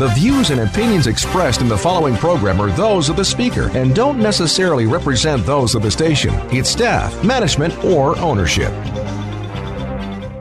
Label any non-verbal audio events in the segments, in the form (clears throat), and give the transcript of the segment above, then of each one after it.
The views and opinions expressed in the following program are those of the speaker and don't necessarily represent those of the station, its staff, management, or ownership.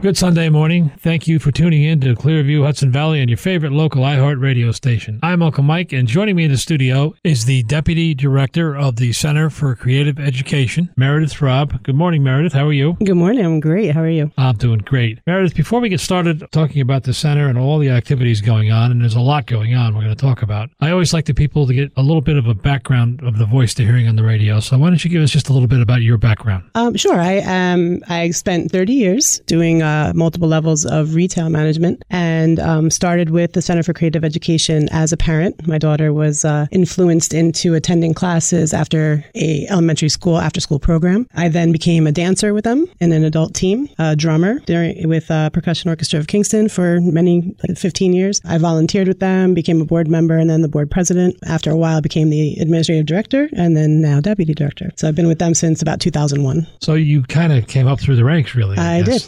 Good Sunday morning. Thank you for tuning in to Clearview Hudson Valley and your favorite local iHeart radio station. I'm Uncle Mike, and joining me in the studio is the Deputy Director of the Center for Creative Education, Meredith Robb. Good morning, Meredith. How are you? Good morning. I'm great. How are you? I'm doing great. Meredith, before we get started talking about the center and all the activities going on, and there's a lot going on we're going to talk about, I always like the people to get a little bit of a background of the voice they're hearing on the radio. So why don't you give us just a little bit about your background? Um, sure. I um, I spent 30 years doing uh, multiple levels of retail management and um, started with the Center for Creative Education as a parent. My daughter was uh, influenced into attending classes after a elementary school after school program. I then became a dancer with them in an adult team, a drummer during, with uh, Percussion Orchestra of Kingston for many, like 15 years. I volunteered with them, became a board member, and then the board president. After a while, became the administrative director, and then now deputy director. So I've been with them since about 2001. So you kind of came up through the ranks, really. I, I did. (laughs)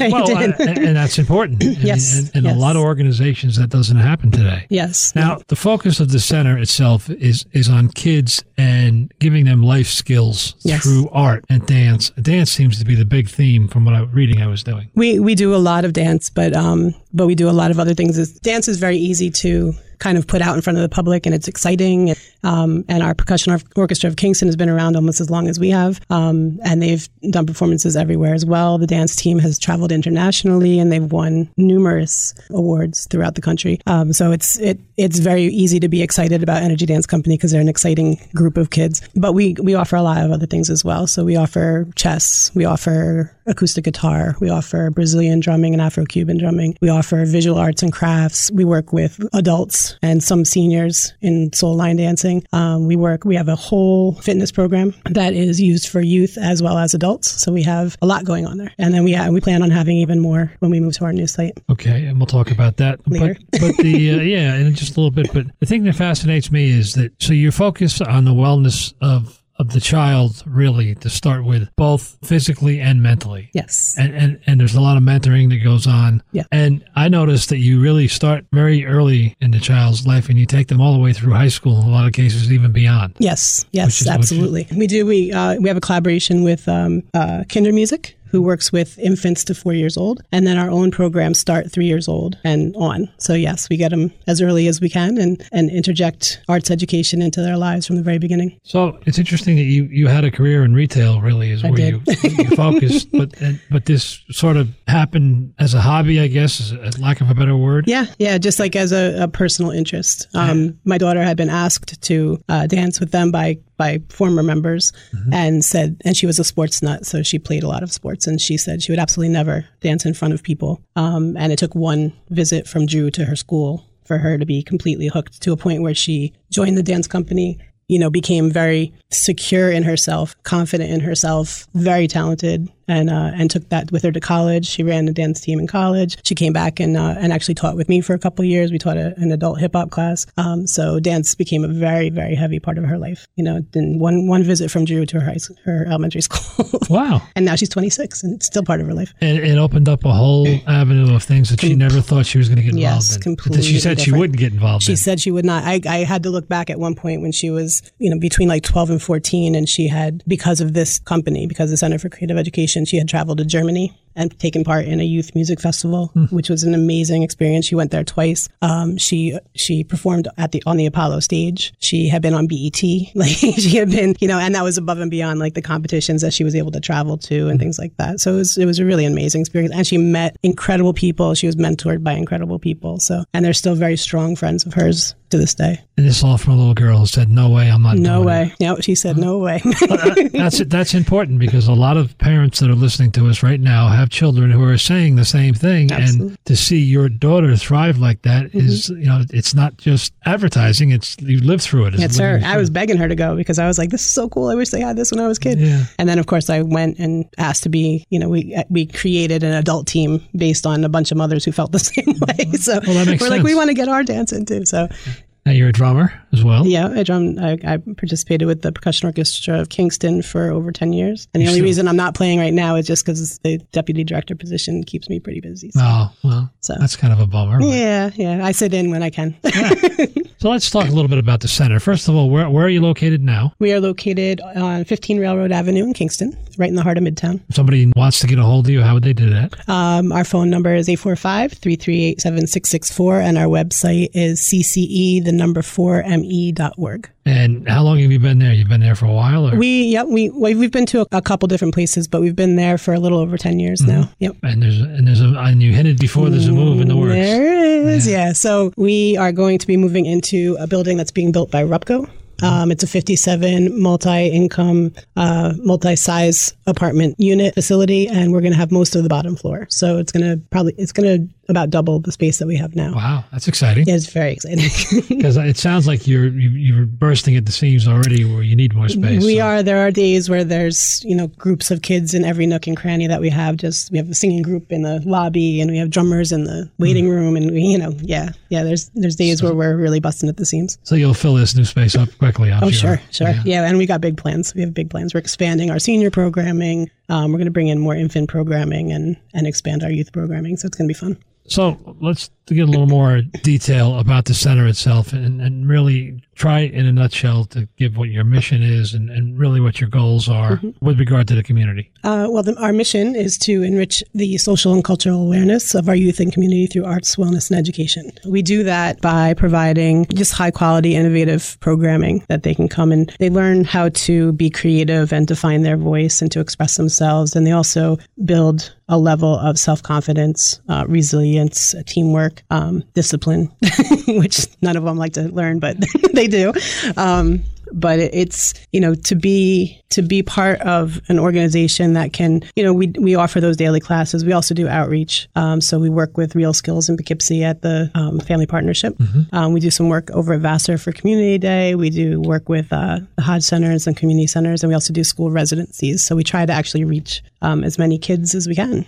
(laughs) Well. I, and, and that's important. (clears throat) yes. In, in yes. a lot of organizations, that doesn't happen today. Yes. Now, the focus of the center itself is is on kids and giving them life skills Yes. through art and dance. Dance seems to be the big theme from what I reading I was doing. We we do a lot of dance, but um, but we do a lot of other things. Dance is very easy to kind of put out in front of the public, and it's exciting. Um, and our percussion orchestra of Kingston has been around almost as long as we have, um, and they've done performances everywhere as well. The dance team has traveled internationally, and they've won numerous awards throughout the country. Um, so it's it it's very easy to be excited about Energy Dance Company because they're an exciting group of kids. But we we offer a lot of other things as well. So we offer chess, we offer acoustic guitar, we offer Brazilian drumming and Afro Cuban drumming, we offer visual arts and crafts. We work with adults and some seniors in soul line dancing. Um, we work. We have a whole fitness program that is used for youth as well as adults. So we have a lot going on there, and then we ha- we plan on having even more when we move to our new site. Okay, and we'll talk about that Later. But, but the uh, (laughs) yeah, in just a little bit. But the thing that fascinates me is that so you're focused on the wellness of of the child, really, to start with, both physically and mentally. Yes. And, and and there's a lot of mentoring that goes on. Yeah. And I noticed that you really start very early in the child's life, and you take them all the way through high school. In a lot of cases, even beyond. Yes, yes, is- which is- absolutely. We do. We uh, we have a collaboration with um, uh, Kindermusik, who works with infants to four years old, and then our own programs start three years old and on. So yes, we get them as early as we can, and and interject arts education into their lives from the very beginning. So it's interesting that you, you had a career in retail. Really, is I where you, you focused, (laughs) but but this sort of happened as a hobby, I guess, is a lack of a better word. Yeah, yeah, just like as a, a personal interest. Um, my daughter had been asked to uh, dance with them by by former members, and said, and she was a sports nut, so she played a lot of sports, and she said she would absolutely never dance in front of people. Um, and it took one visit from Drew to her school for her to be completely hooked to a point where she joined the dance company. You know, became very secure in herself, confident in herself, very talented, and uh, and took that with her to college. She ran a dance team in college. She came back and uh, and actually taught with me for a couple of years. We taught a, an adult hip hop class. Um, so dance became a very very heavy part of her life. You know, then one one visit from Drew to her high school, her elementary (laughs) school, Wow. and now she's 26 and it's still part of her life. And it opened up a whole avenue of things that she never thought she was going to get involved Yes, in. completely That she said she wouldn't get involved She in. said she would not. I, I had to look back at one point when she was, you know, between like 12 and 14, and she had, because of this company, because the Center for Creative Education, she had traveled to Germany and taken part in a youth music festival, which was an amazing experience. She went there twice. Um, she she performed at the on the Apollo stage. She had been on BET, (laughs) like she had been, you know, and that was above and beyond like the competitions that she was able to travel to and things like that. So it was it was a really amazing experience, and she met incredible people. She was mentored by incredible people. So and they're still very strong friends of hers to this day. and this all from a little girl who said, "No way, I'm not." No doing way. No, she said no way. That's that's important because a lot of parents that are listening to us right now have have children who are saying the same thing, Absolutely. and to see your daughter thrive like that mm-hmm. is, you know, it's not just advertising; it's you live through it. It's Yes, sir. I was begging her to go because I was like, "This is so cool. I wish they had this when I was a kid." Yeah. And then, of course, I went and asked to be. You know, we uh, we created an adult team based on a bunch of mothers who felt the (laughs) same way. Mm-hmm. So Well, we're like, we want to get our dance in too. So Now you're a drummer as well. yeah, I drum. I, I participated with the percussion orchestra of Kingston for over ten years, and the only still- reason I'm not playing right now is just because the deputy director position keeps me pretty busy. So. Oh well, So- that's kind of a bummer. but- Yeah, yeah. I sit in when I can. (laughs) So let's talk a little bit about the center. First of all, where where are you located now? we are located on 15 Railroad Avenue in Kingston, right in the heart of Midtown. If somebody wants to get a hold of you, how would they do that? Um, our phone number is 845-338-7664, and our website is cce, the number 4me dot And how long have you been there? You've been there for a while, or We, yep, we, we- we've been to a, a couple different places, but we've been there for a little over 10 years now. Yep. and there's and there's a and you hinted before there's a move in the works. There is, yeah. So we are going to be moving into a building that's being built by Rupco. Um, it's a 57 multi-income, uh, multi-size apartment unit facility, and we're going to have most of the bottom floor. So it's going to probably it's going to about double the space that we have now. Wow, that's exciting. Yeah, it's very exciting. (laughs) Because it sounds like you're you, you're bursting at the seams already, where you need more space. we so- are. There are days where there's you know groups of kids in every nook and cranny that we have. Just we have a singing group in the lobby, and we have drummers in the waiting room, and we, you know, yeah, yeah. There's there's days where we're really busting at the seams. So you'll fill this new space up quickly. I'm Oh, sure. sure, sure. Yeah. and we got big plans. We have big plans. We're expanding our senior programming. Um, we're going to bring in more infant programming and and expand our youth programming. So it's going to be fun. So let's get a little more detail about the center itself, and, and really try in a nutshell to give what your mission is, and, and really what your goals are Mm-hmm. with regard to the community. Uh, well, the, our mission is to enrich the social and cultural awareness of our youth and community through arts, wellness, and education. We do that by providing just high quality, innovative programming that they can come and they learn how to be creative and to find their voice and to express themselves. And they also build a level of self confidence, uh, resilience, teamwork, um, discipline, (laughs) which none of them like to learn, but (laughs) they do. Um, but it's you know to be to be part of an organization that can you know we we offer those daily classes. We also do outreach. Um, so we work with real skills in poughkeepsie at the um, family partnership. Um, we do some work over at vassar for community day. We do work with uh, the hodge centers and community centers and we also do school residencies. So we try to actually reach um, as many kids as we can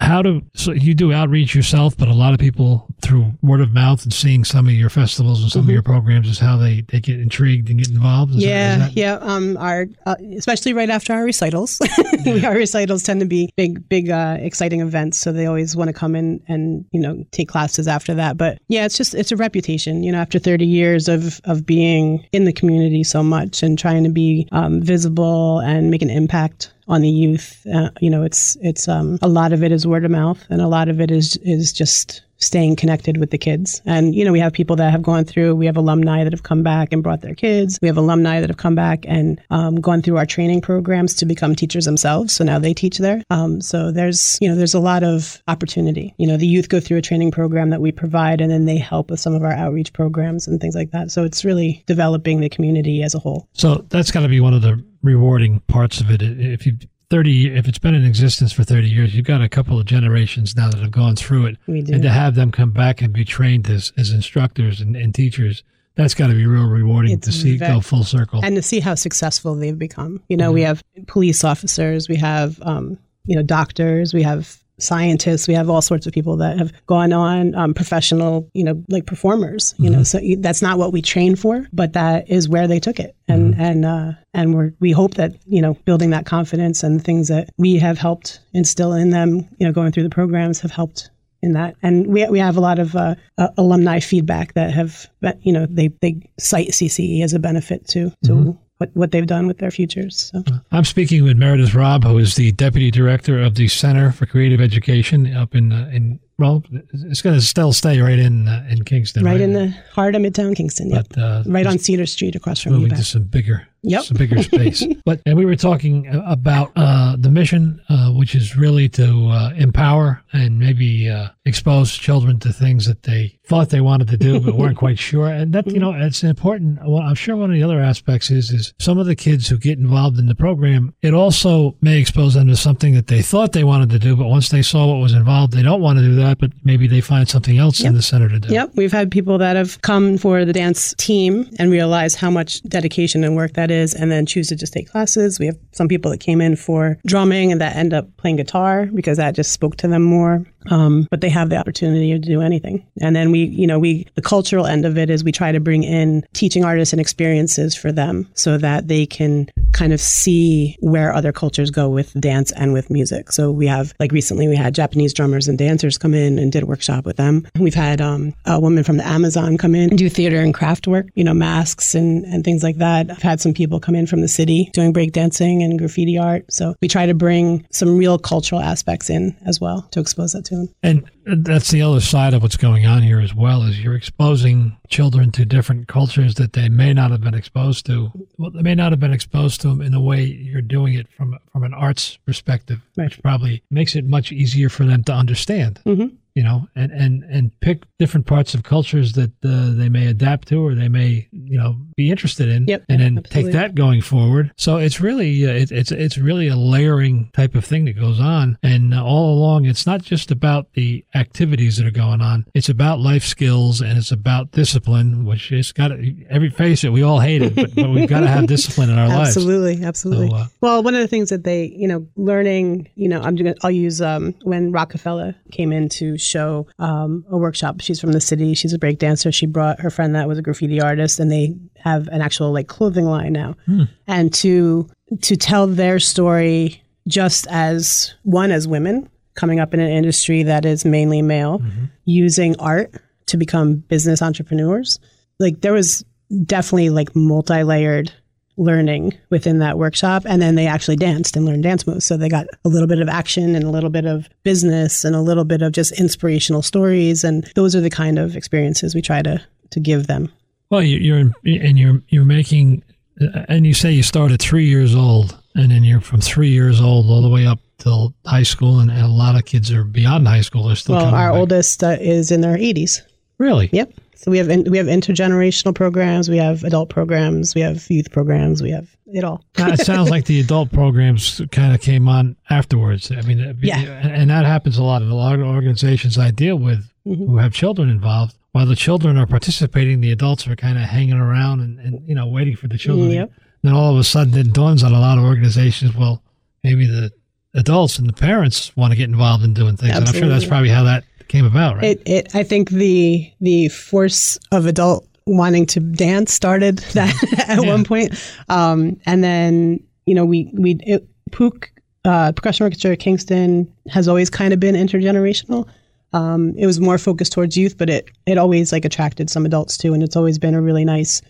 How do so you do outreach yourself, but a lot of people through word of mouth and seeing some of your festivals and some of your programs is how they, they get intrigued and get involved. Is Yeah, that- yeah. Um, our uh, especially right after our recitals, (laughs) our recitals tend to be big, big, uh, exciting events. So they always want to come in and you know take classes after that. But yeah, it's just it's a reputation. You know, after thirty years of of being in the community so much and trying to be um, visible and make an impact on the youth. Uh, you know, it's it's um, a lot of it is word of mouth, and a lot of it is is just staying connected with the kids. And you know, we have people that have gone through. We have alumni that have come back and brought their kids. We have alumni that have come back and um, gone through our training programs to become teachers themselves. So now they teach there. Um, so there's you know there's a lot of opportunity. You know, the youth go through a training program that we provide, and then they help with some of our outreach programs and things like that. So it's really developing the community as a whole. So that's got to be one of the rewarding parts of it. If you 30 if it's been in existence for 30 years you've got a couple of generations now that have gone through it We do. and to have them come back and be trained as, as instructors and, and teachers that's got to be real rewarding It's to see very- go full circle and to see how successful they've become. You know, we have police officers, we have um, you know doctors, we have scientists, we have all sorts of people that have gone on um, professional, you know, like performers. You know, so that's not what we train for, but that is where they took it, and and uh, and we we hope that you know building that confidence and things that we have helped instill in them, you know, going through the programs have helped in that. And we, we have a lot of uh, uh, alumni feedback that have, but, you know, they, they cite CCE as a benefit to, to what, what they've done with their futures. So. i'm speaking with meredith robb who is the deputy director of the center for creative education up in uh, in well it's going to still stay right in uh, in kingston Right in the heart of Midtown Kingston. Yep. uh, right on Cedar Street across from moving to some bigger Yep. It's a bigger space. (laughs) but and we were talking about uh, the mission, uh, which is really to uh, empower and maybe uh, expose children to things that they thought they wanted to do but (laughs) weren't quite sure. And that you know, it's important. Well, I'm sure one of the other aspects is is some of the kids who get involved in the program. It also may expose them to something that they thought they wanted to do, but once they saw what was involved, they don't want to do that. But maybe they find something else in the center to do. Yep, we've had people that have come for the dance team and realize how much dedication and work that is, and then choose to just take classes. We have some people that came in for drumming and that end up playing guitar because that just spoke to them more. Um, but they have the opportunity to do anything. And then we, you know, we the cultural end of it is we try to bring in teaching artists and experiences for them so that they can kind of see where other cultures go with dance and with music. So we have like recently we had Japanese drummers and dancers come in and did a workshop with them. We've had um, a woman from the Amazon come in and do theater and craft work, you know, masks and, and things like that. I've had some people come in from the city doing breakdancing and graffiti art. So we try to bring some real cultural aspects in as well to expose that to them. And that's the other side of what's going on here as well is you're exposing children to different cultures that they may not have been exposed to. Well, they may not have been exposed to them in the way you're doing it from from an arts perspective, Right. which probably makes it much easier for them to understand. Mhm. You know, and, and, and pick different parts of cultures that uh, they may adapt to or they may, you know, be interested in, Yep, and then absolutely. take that going forward. So it's really uh, it, it's it's really a layering type of thing that goes on, and uh, all along it's not just about the activities that are going on. It's about life skills and it's about discipline, which is got to every face it. We all hate it, but, but we've got to have discipline in our (laughs) lives. Absolutely, absolutely. So, uh, well, one of the things that they, you know, learning, you know, I'm gonna, I'll use um, when Rokafella came in to show um, a workshop. She's from the city. She's a break dancer. She brought her friend that was a graffiti artist, and they have an actual like clothing line now. Hmm. And to to tell their story just as one as women coming up in an industry that is mainly male, mm-hmm. using art to become business entrepreneurs. Like there was definitely like multi-layered learning within that workshop. And then they actually danced and learned dance moves. So they got a little bit of action and a little bit of business and a little bit of just inspirational stories. And those are the kind of experiences we try to to give them Well, you- you're and you're you're making, uh, and you say you start at three years old, and then you're from three years old all the way up till high school, and, and a lot of kids are beyond high school. They're still well our back. oldest uh, is in their 80s Really? yep so we have in, we have intergenerational programs we have adult programs we have youth programs we have it all Now, it (laughs) sounds like the adult programs kind of came on afterwards. I mean, Yeah. and, and that happens a lot in a lot of organizations I deal with Mm-hmm. who have children involved. While the children are participating, the adults are kind of hanging around and, and you know waiting for the children. Yep. Then all of a sudden, it dawns on a lot of organizations. Well, maybe the adults and the parents want to get involved in doing things, and I'm sure that's probably how that came about, right? It, it, I think the the force of adult wanting to dance started (laughs) that at Yeah. one point, um, and then you know we we it, POOK uh, percussion orchestra at Kingston has always kind of been intergenerational. Um, it was more focused towards youth, but it it always like attracted some adults too, and it's always been a really nice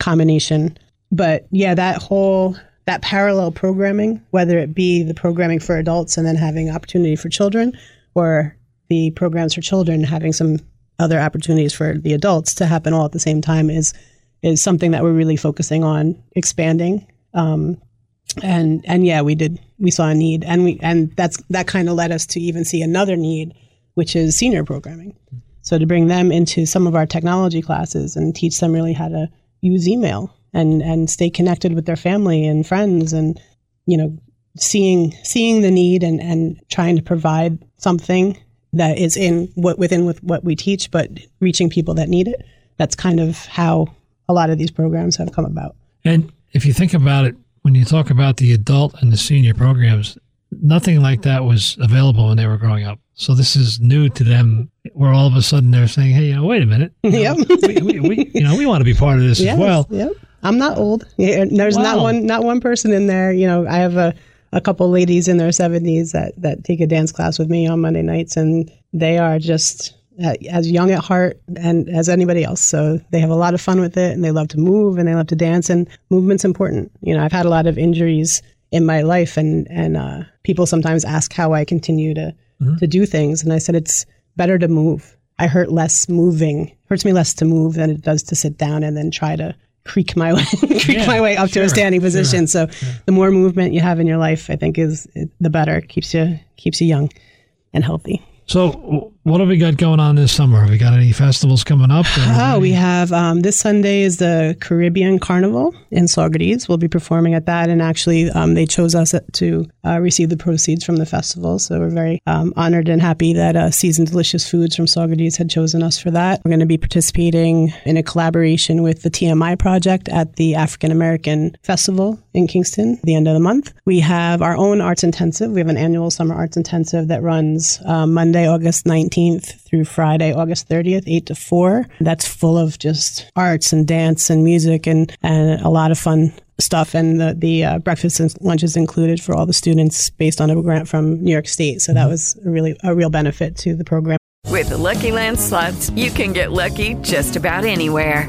combination. But yeah, that whole that parallel programming, whether it be the programming for adults and then having opportunity for children, or the programs for children having some other opportunities for the adults to happen all at the same time, is is something that we're really focusing on expanding. Um, and and yeah, we did we saw a need, and we and that's that kind of led us to even see another need, which is senior programming. So to bring them into some of our technology classes and teach them really how to use email and and stay connected with their family and friends and you know seeing seeing the need and and trying to provide something that is in what within with what we teach but reaching people that need it that's kind of how a lot of these programs have come about And if you think about it, when you talk about the adult and the senior programs, nothing like that was available when they were growing up. So this is new to them, where all of a sudden they're saying, "Hey, you know, wait a minute, you know, Yep. we, we, we, you know, we want to be part of this Yes, as well." Yep. I'm not old. There's not one not one person in there. You know, I have a, a couple ladies in their 70s that that take a dance class with me on Monday nights, and they are just uh, as young at heart and as anybody else. So they have a lot of fun with it, and they love to move and they love to dance. And movement's important. You know, I've had a lot of injuries in my life, and and uh, people sometimes ask how I continue to Mm-hmm. to do things, and I said it's better to move. I hurt less moving. Hurts me less to move than it does to sit down and then try to creak my (laughs) way creak Yeah, my way up to a standing sure, position. So the more movement you have in your life, I think is the better. It keeps you keeps you young and healthy. So, what have we got going on this summer? Have we got any festivals coming up? Oh, (laughs) we have um, this Sunday is the Caribbean Carnival in Saugerties. We'll be performing at that, and actually, um, they chose us to uh, receive the proceeds from the festival. So we're very um, honored and happy that uh, Seasoned Delicious Foods from Saugerties had chosen us for that. We're going to be participating in a collaboration with the TMI Project at the African American Festival in Kingston at the end of the month. We have our own arts intensive. We have an annual summer arts intensive that runs um, Monday, August 19th through Friday, August 30th, 8 to 4. That's full of just arts and dance and music and, and a lot of fun stuff. And the, the uh, breakfast and lunches included for all the students based on a grant from New York State. So that was a really a real benefit to the program. With the Lucky Land slots, you can get lucky just about anywhere.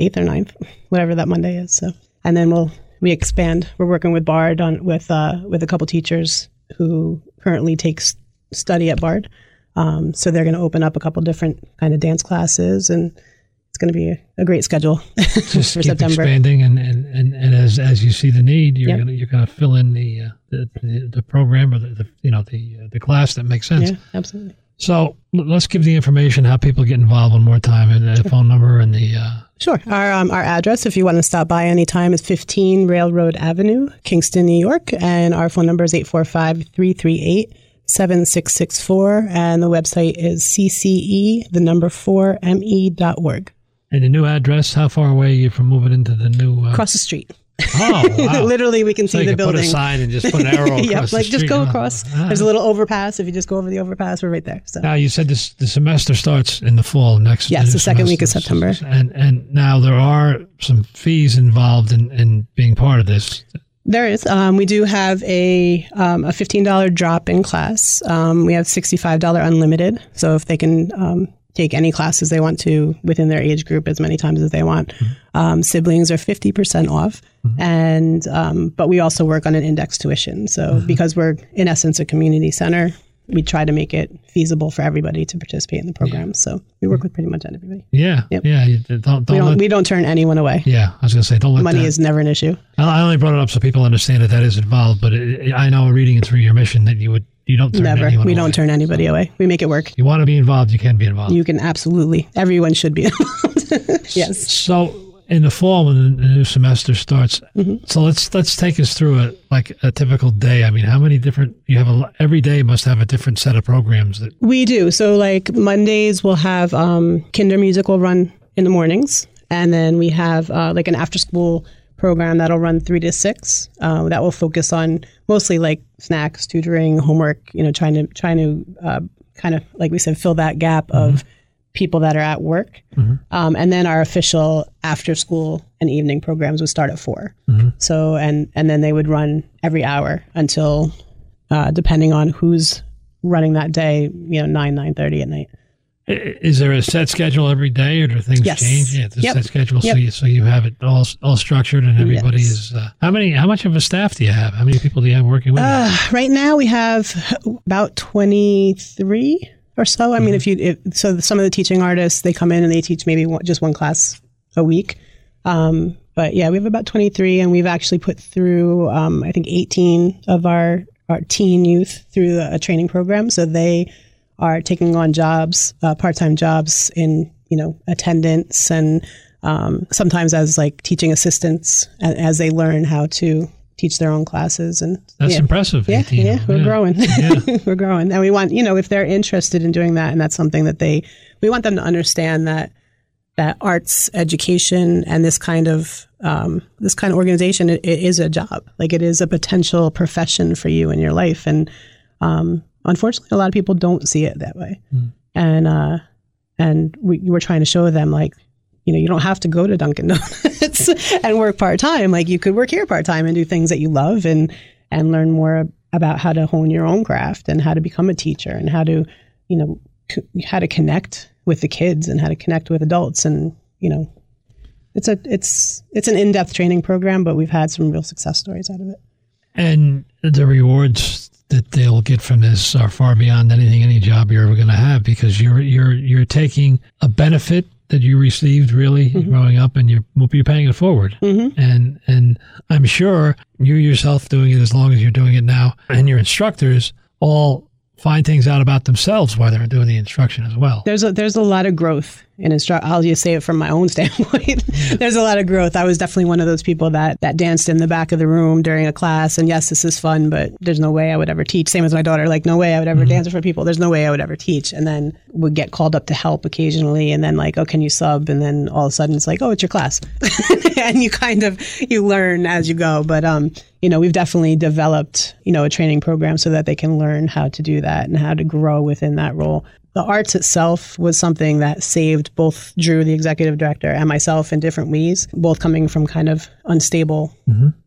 8th or 9th, whatever that Monday is. So, and then we'll, we expand. We're working with Bard on, with, uh, with a couple teachers who currently takes study at Bard. Um, so they're going to open up a couple different kind of dance classes and it's going to be a, a great schedule (laughs) just for keep September. expanding, and, and, and, and as as you see the need, you're Yep. gonna you're gonna fill in the uh, the, the the program or the, the you know the uh, the class that makes sense. Yeah, absolutely. So let's give the information how people get involved one more time and the phone number and the uh, Sure. Our um, our address, if you want to stop by anytime, is 15 Railroad Avenue, Kingston, New York. And our phone number is 845 338 7664. And the website is cce, the number 4 me.org. and the new address. How far away are you from moving into the new? Uh, Across the street. Oh, (laughs) wow. Literally, we can So see you the can put a sign and just put an (laughs) arrow yep, like just go Oh, across. ah. There's a little overpass. If you just go over the overpass, we're right there. So Now you said this the semester starts in the fall next. Yes, new the second week of. September. And and now there are some fees involved in, in being part of this. There is. Um, we do have a um, a fifteen dollar drop in class. Um, we have sixty five dollar unlimited. So if they can um, take any classes they want to within their age group as many times as they want, um, siblings are fifty percent off. And um, but we also work on an index tuition. So because we're in essence a community center, we try to make it feasible for everybody to participate in the program. So we work with pretty much everybody. Yeah, Yep. yeah. Don't don't, We don't let, we don't turn anyone away. yeah. I was gonna say don't let Money that, is never an issue. I I only brought it up so people understand that that is involved. But it, I know reading it through your mission that you would you don't turn Never. We away. don't turn anybody away. We make it work. You want to be involved, you can be involved. You can absolutely. Everyone should be (laughs) involved. yes. So in the fall when the new semester starts, Mm-hmm. so let's let's take us through a like a typical day. I mean, how many different you have? A, every day must have a different set of programs that We do. So like Mondays we'll have um Kindermusik will run in the mornings. And then we have uh, like an after school program that'll run three to six. Uh, that will focus on mostly like snacks, tutoring, homework, you know, trying to trying to uh, kind of like we said, fill that gap of people that are at work. Um, and then our official after school and evening programs would start at 4 So and and then they would run every hour until uh, depending on who's running that day, you know, nine nine thirty at night. Is there a set schedule every day, or do things Yes. change? Yeah, there's Yep. a set schedule, so you so you have it all all structured, and everybody Yes. is. Uh, how many? How much of a staff do you have? How many people do you have working with? you? Uh, right now we have about 23 or so. I mean, if you, if, so some of the teaching artists, they come in and they teach maybe one, just one class a week. Um, but yeah, we have about 23 and we've actually put through, um, I think 18 of our, our teen youth through a training program. So they are taking on jobs, uh, part-time jobs in, you know, attendance and, um, sometimes as like teaching assistants as they learn how to teach their own classes and That's yeah. impressive. Yeah, 18. yeah, we're growing. Yeah. (laughs) we're growing, and we want you know if they're interested in doing that, and that's something that they we want them to understand that that arts education and this kind of um, this kind of organization it, it is a job, like it is a potential profession for you in your life, and um, unfortunately, a lot of people don't see it that way, and uh, and we, we're trying to show them like you know you don't have to go to Dunkin' Donuts (laughs) and work part time. Like you could work here part time and do things that you love and and learn more about how to hone your own craft and how to become a teacher and how to, you know, how to connect with the kids and how to connect with adults and you know, it's a it's it's an in depth training program, but we've had some real success stories out of it. And the rewards that they'll get from this are far beyond anything any job you're ever going to have because you're you're you're taking a benefit that you received really Mm-hmm. growing up and you're you're paying it forward. And and I'm sure you yourself doing it as long as you're doing it now and your instructors all find things out about themselves while they're doing the instruction as well. There's a there's a lot of growth in instruct. I'll just say it from my own (laughs) standpoint. there's a lot of growth. I was definitely one of those people that that danced in the back of the room during a class. And yes, this is fun, but there's no way I would ever teach. Same as my daughter. Like no way I would ever dance for people. There's no way I would ever teach. And then would get called up to help occasionally. And then like, oh, can you sub? And then all of a sudden it's like, oh, it's your class, (laughs) and you kind of you learn as you go. But um, you know, we've definitely developed you know a training program so that they can learn how to do that and how to grow within that role the arts itself was something that saved both Drew, the executive director, and myself in different ways, both coming from kind of unstable,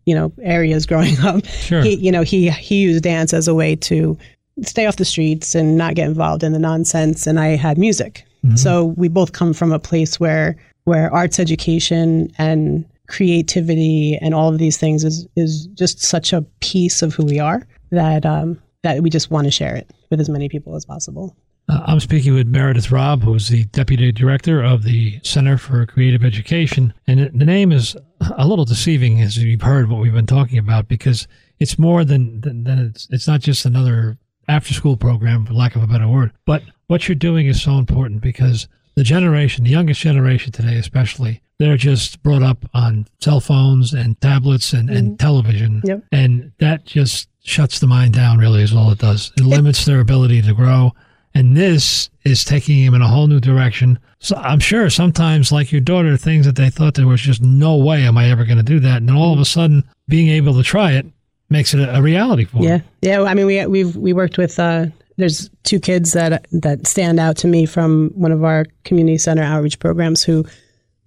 you know, areas growing (laughs) up. Sure. He, you know, he he used dance as a way to stay off the streets and not get involved in the nonsense. And I had music, so we both come from a place where where arts education and creativity and all of these things is is just such a piece of who we are that um, that we just want to share it with as many people as possible. Uh, I'm speaking with Meredith Robb, who's the deputy director of the Center for Creative Education. And the name is a little deceiving, as you've heard what we've been talking about, because it's more than, than, than it's, it's not just another after school program, for lack of a better word. But what you're doing is so important because the generation, the youngest generation today, especially, they're just brought up on cell phones and tablets and, and television. Yep. And that just shuts the mind down, really, is all it does. It limits their ability to grow. And this is taking him in a whole new direction. So I'm sure sometimes, like your daughter, things that they thought there was just no way am I ever going to do that. And then all of a sudden, being able to try it makes it a, reality for Yeah, them. yeah. Yeah. I mean, we we've we worked with. Uh, there's two kids that that stand out to me from one of our community center outreach programs who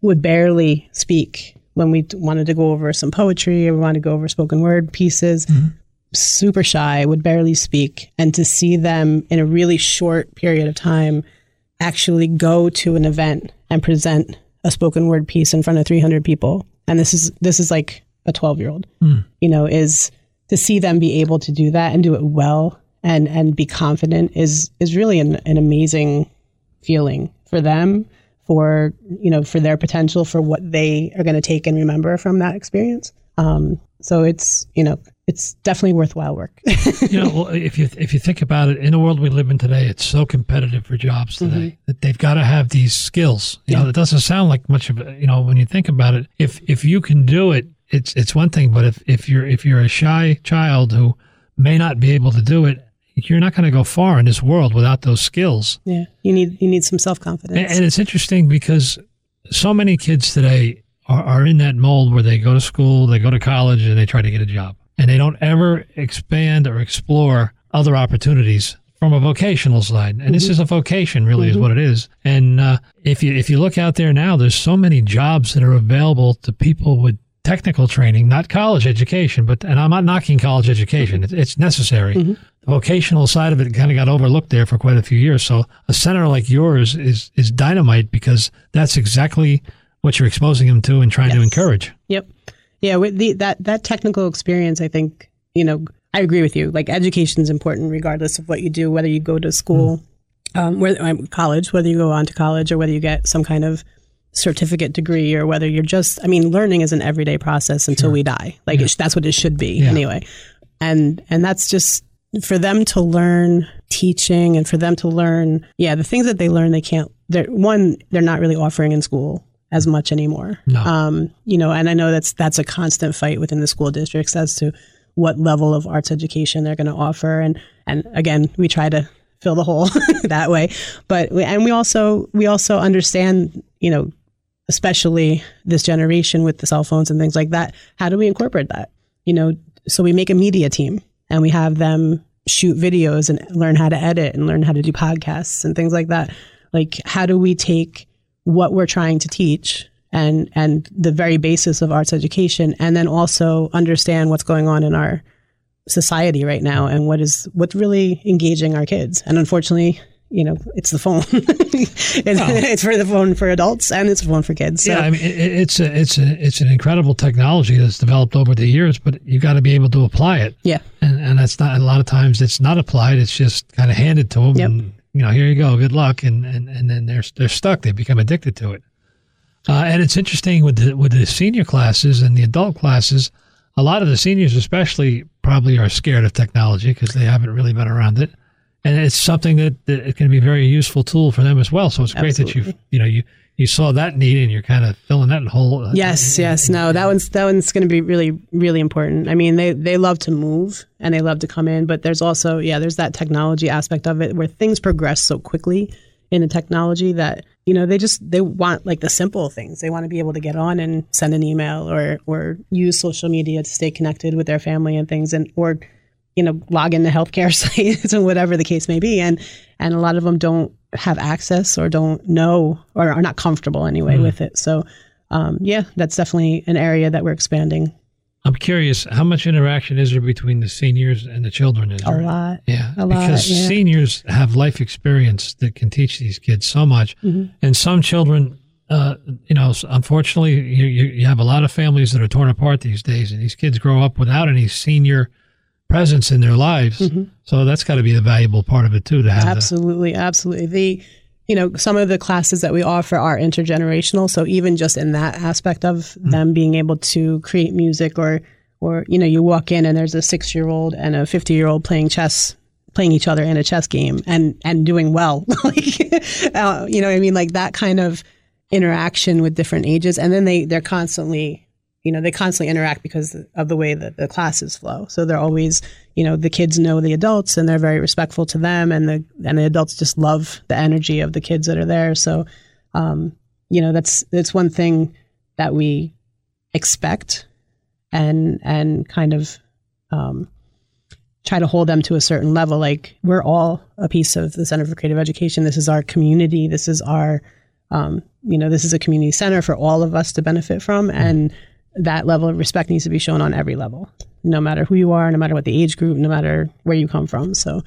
would barely speak when we wanted to go over some poetry or we wanted to go over spoken word pieces. Super shy, would barely speak, and to see them in a really short period of time actually go to an event and present a spoken word piece in front of 300 people, and this is this is like a 12 year old, you know, is to see them be able to do that and do it well and and be confident is is really an, an amazing feeling for them for you know for their potential for what they are going to take and remember from that experience. Um, so it's you know it's definitely worthwhile work (laughs) you know, well, if you if you think about it, in the world we live in today, it's so competitive for jobs today mm-hmm. that they've got to have these skills. You know, it doesn't sound like much of a, you know when you think about it. If if you can do it, it's it's one thing. But if if you're if you're a shy child who may not be able to do it, you're not going to go far in this world without those skills. yeah you need you need some self-confidence And, and it's interesting because so many kids today are, are in that mold where they go to school, they go to college, and they try to get a job. And they don't ever expand or explore other opportunities from a vocational side. And this mm-hmm. is a vocation, really, is mm-hmm. what it is. And uh, if you if you look out there now, there's so many jobs that are available to people with technical training, not college education. But and I'm not knocking college education; it, it's necessary. Mm-hmm. The vocational side of it kind of got overlooked there for quite a few years. So a center like yours is is dynamite because that's exactly what you're exposing them to and trying to encourage. Yeah, with the that that technical experience, I think you know, I agree with you. Like education is important, regardless of what you do, whether you go to school, um, whether um, college, whether you go on to college, or whether you get some kind of certificate degree, or whether you're just. I mean, learning is an everyday process until we die. Like it, that's what it should be Yeah. anyway. And and that's just for them to learn teaching and for them to learn, yeah, the things that they learn, they can't. They're one, they're not really offering in school as much anymore. No. Um, you know, and I know that's that's a constant fight within the school districts as to what level of arts education they're going to offer, and and again, we try to fill the hole (laughs) that way, but we, and we also we also understand, you know, especially this generation with the cell phones and things like that. How do we incorporate that? You know, so we make a media team and we have them shoot videos and learn how to edit and learn how to do podcasts and things like that. Like, how do we take what we're trying to teach and and the very basis of arts education, and then also understand what's going on in our society right now and what is what's really engaging our kids. And unfortunately, you know, it's the phone. (laughs) it's, (laughs) it's, for the phone for adults and it's a phone for kids. So. Yeah, I mean, it, it's a, it's a, it's an incredible technology that's developed over the years, but you got to be able to apply it. Yeah, and and that's not a lot of times it's not applied. It's just kind of handed to them. Yep. And, you know, here you go, good luck, and and and then they're they're stuck. They become addicted to it. Uh, and it's interesting with the with the senior classes and the adult classes. A lot of the seniors, especially, probably are scared of technology because they haven't really been around it and it's something that, that it can be a very useful tool for them as well. So it's great Absolutely. that you you know you you saw that need and you're kind of filling that hole. Yes, yes. No, that one's that one's going to be really really important. I mean, they they love to move and they love to come in, but there's also yeah, there's that technology aspect of it where things progress so quickly in the technology that you know they just they want like the simple things. They want to be able to get on and send an email or or use social media to stay connected with their family and things and or you know, log into healthcare (laughs) sites and whatever the case may be. And and a lot of them don't have access or don't know or are not comfortable anyway mm. with it. So um, yeah, that's definitely an area that we're expanding. I'm curious, how much interaction is there between the seniors and the children? Is there? A lot. Yeah, a lot, because yeah. seniors have life experience that can teach these kids so much, mm-hmm. and some children uh, you know, unfortunately, you, you, have a lot of families that are torn apart these days, and these kids grow up without any senior presence in their lives. Mm-hmm. So that's got to be a valuable part of it too. To have absolutely, the, absolutely. The you know some of the classes that we offer are intergenerational. So even just in that aspect of mm-hmm. them being able to create music, or or you know you walk in and there's a six year old and a fifty year old playing chess playing each other in a chess game and and doing well (laughs) like uh, you know i mean like that kind of interaction with different ages and then they they're constantly you know, they constantly interact because of the way that the classes flow. So they're always, you know, the kids know the adults and they're very respectful to them, and the and the adults just love the energy of the kids that are there. So, um, you know, that's that's one thing that we expect, and and kind of um, try to hold them to a certain level. Like we're all a piece of the Center for Creative Education. This is our community. This is our um, you know, this is a community center for all of us to benefit from, and that level of respect needs to be shown on every level, no matter who you are, no matter what the age group, no matter where you come from. So,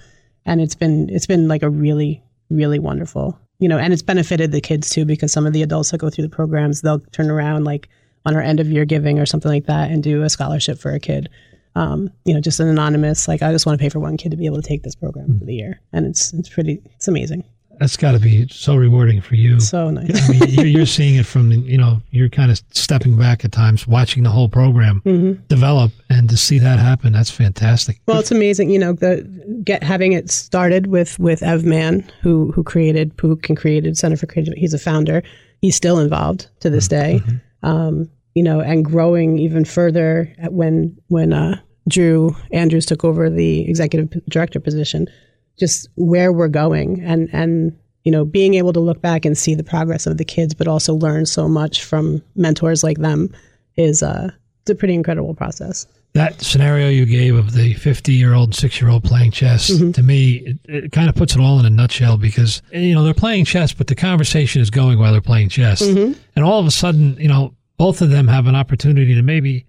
and it's been it's been like a really really wonderful, you know, and it's benefited the kids too because some of the adults that go through the programs they'll turn around like on our end of year giving or something like that and do a scholarship for a kid. Um, you know, just an anonymous like I just want to pay for one kid to be able to take this program mm-hmm. for the year, and it's it's pretty it's amazing that's got to be so rewarding for you. So nice. I mean, you're, you're, (laughs) seeing it from, you know, you're kind of stepping back at times, watching the whole program mm-hmm. develop, and to see that happen, that's fantastic. Well, it's amazing, you know, the get having it started with with Ev Mann, who who created POOK and created Center for Creative. He's a founder. He's still involved to this mm-hmm. day, mm-hmm. um, you know, and growing even further when when uh, Drew Andrews took over the executive director position just where we're going and and you know being able to look back and see the progress of the kids but also learn so much from mentors like them is uh it's a pretty incredible process that scenario you gave of the 50 year old 6 year old playing chess mm-hmm. to me it, it, kind of puts it all in a nutshell because you know they're playing chess but the conversation is going while they're playing chess mm-hmm. and all of a sudden you know both of them have an opportunity to maybe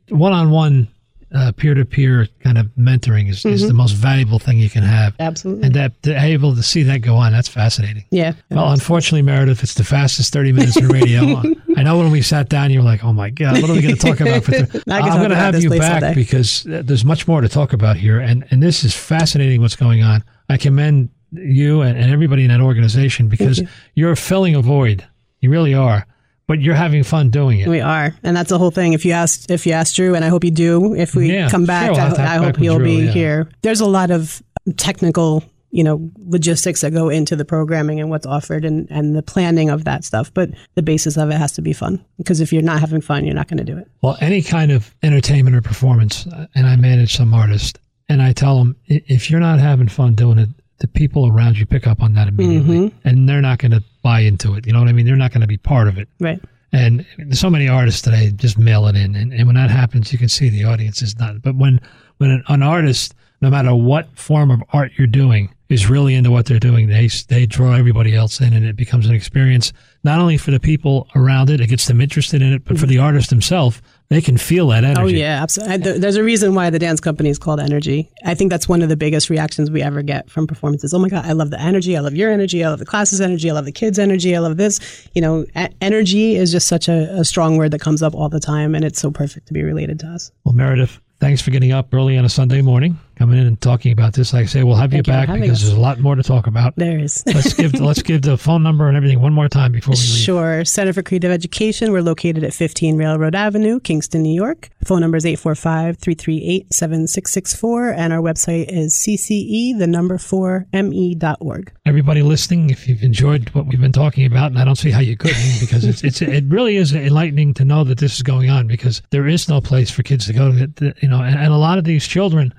one-on-one uh, peer-to-peer kind of mentoring is, mm-hmm. is the mm-hmm. most valuable thing you can have. Absolutely. And that to able to see that go on, that's fascinating. Yeah. Well, unfortunately, Meredith, it's the fastest 30 minutes in radio. (laughs) I know when we sat down, you were like, oh my God, what are we going to talk about? For th-? (laughs) I'm going to have you back because there's much more to talk about here. And, and this is fascinating what's going on. I commend you and, and everybody in that organization because you. you're filling a void. You really are but you're having fun doing it. We are, and that's the whole thing. If you ask, if you ask Drew, and I hope you do, if we yeah, come back, sure, I, I hope he'll Drew, be yeah. here. There's a lot of technical, you know, logistics that go into the programming and what's offered, and and the planning of that stuff. But the basis of it has to be fun, because if you're not having fun, you're not going to do it. Well, any kind of entertainment or performance, uh, and I manage some artists, and I tell them if you're not having fun doing it, the people around you pick up on that immediately, mm-hmm. and they're not going to buy into it. You know what I mean? They're not going to be part of it. Right. And so many artists today just mail it in, and, and when that happens, you can see the audience is not. But when when an, an artist, no matter what form of art you're doing, is really into what they're doing, they they draw everybody else in, and it becomes an experience not only for the people around it, it gets them interested in it, but for the artist himself, they can feel that oh, energy. Oh yeah, absolutely. There's a reason why the dance company is called Energy. I think that's one of the biggest reactions we ever get from performances. Oh my god, I love the energy. I love your energy. I love the class's energy. I love the kids' energy. I love this. You know, energy is just such a, a strong word that comes up all the time, and it's so perfect to be related to us. Well, Meredith, thanks for getting up early on a Sunday morning coming in and talking about this. Like I say, we'll have Thank you back because us. there's a lot more to talk about. There is. let's give let's give the (laughs) phone number and everything one more time before we leave. Sure. Center for Creative Education. We're located at 15 Railroad Avenue, Kingston, New York. Phone number is 845-338-7664 and our website is cce the number 4 me.org. Everybody listening, if you've enjoyed what we've been talking about, and I don't see how you couldn't (laughs) because it's it's it really is enlightening to know that this is going on because there is no place for kids to go to, you know, and, and a lot of these children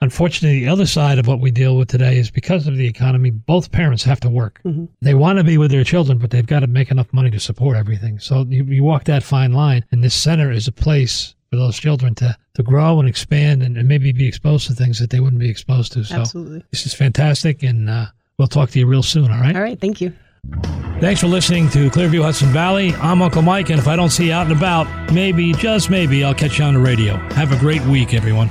Unfortunately, the other side of what we deal with today is because of the economy, both parents have to work. Mm-hmm. They want to be with their children, but they've got to make enough money to support everything. So you, you walk that fine line, and this center is a place for those children to, to grow and expand and, and maybe be exposed to things that they wouldn't be exposed to. So Absolutely. this is fantastic, and uh, we'll talk to you real soon, all right? All right, thank you. Thanks for listening to Clearview Hudson Valley. I'm Uncle Mike, and if I don't see you out and about, maybe, just maybe, I'll catch you on the radio. Have a great week, everyone.